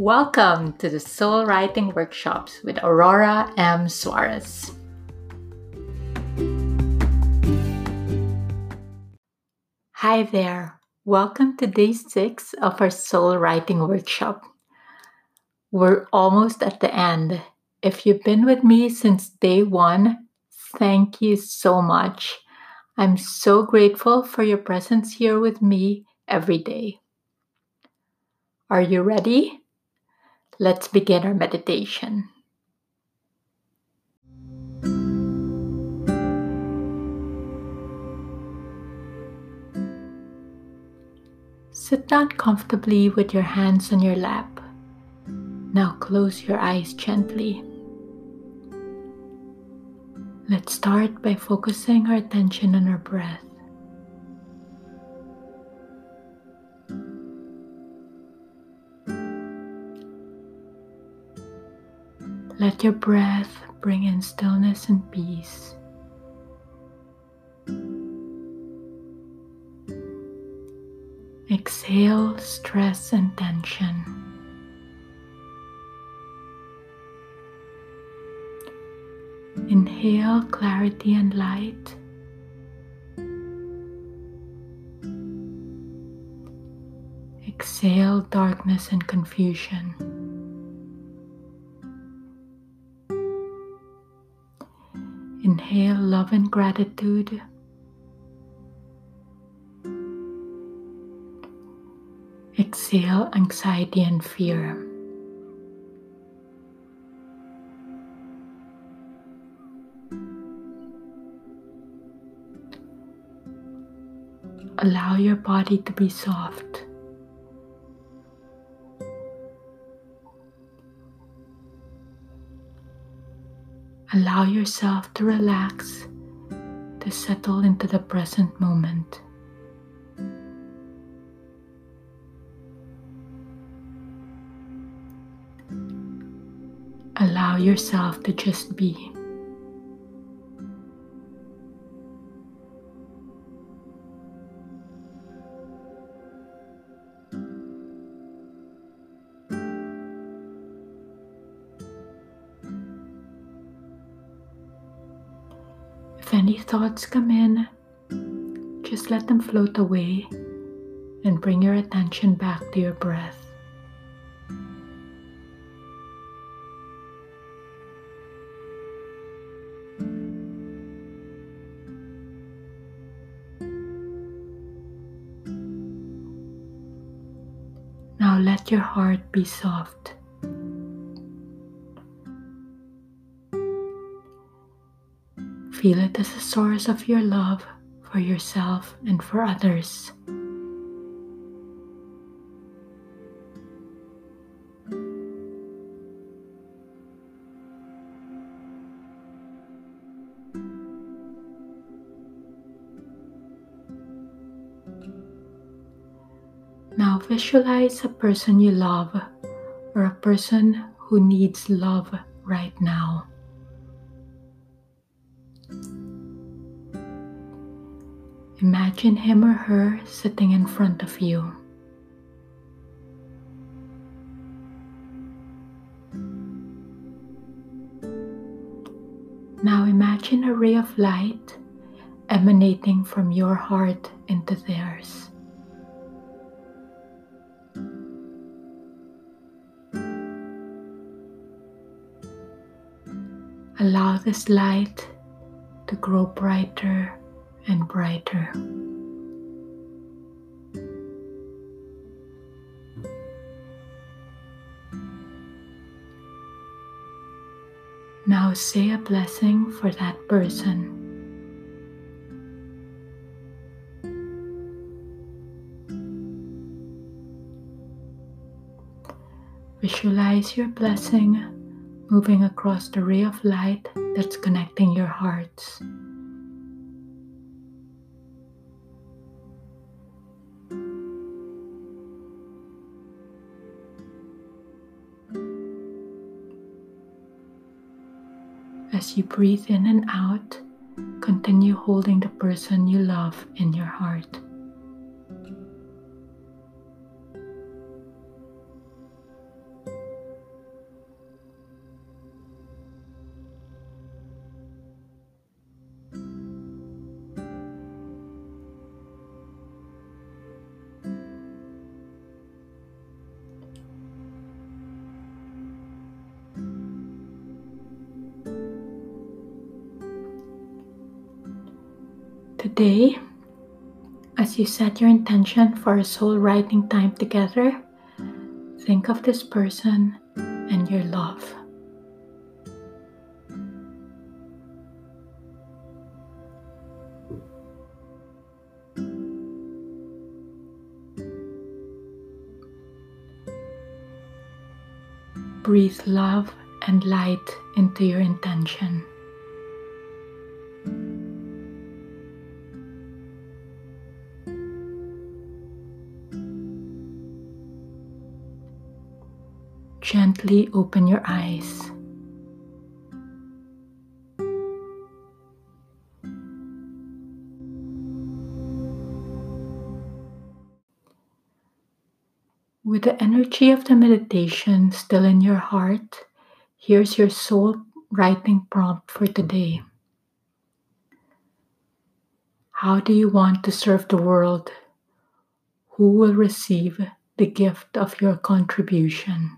Welcome to the Soul Writing Workshops with Aurora M. Suarez. Hi there. Welcome to day six of our Soul Writing Workshop. We're almost at the end. If you've been with me since day one, thank you so much. I'm so grateful for your presence here with me every day. Are you ready? Let's begin our meditation. Sit down comfortably with your hands on your lap. Now close your eyes gently. Let's start by focusing our attention on our breath. Let your breath bring in stillness and peace. Exhale stress and tension. Inhale clarity and light. Exhale darkness and confusion. Inhale love and gratitude. Exhale anxiety and fear. Allow your body to be soft. Allow yourself to relax, to settle into the present moment. Allow yourself to just be. Any thoughts come in, just let them float away and bring your attention back to your breath. Now let your heart be soft. Feel it as a source of your love for yourself and for others. Now visualize a person you love or a person who needs love right now. Imagine him or her sitting in front of you. Now imagine a ray of light emanating from your heart into theirs. Allow this light to grow brighter and brighter. Now say a blessing for that person. Visualize your blessing moving across the ray of light that's connecting your hearts. As you breathe in and out, continue holding the person you love in your heart. Today, as you set your intention for a soul writing time together, think of this person and your love. Breathe love and light into your intention. Gently open your eyes. With the energy of the meditation still in your heart, here's your soul writing prompt for today. How do you want to serve the world? Who will receive the gift of your contribution?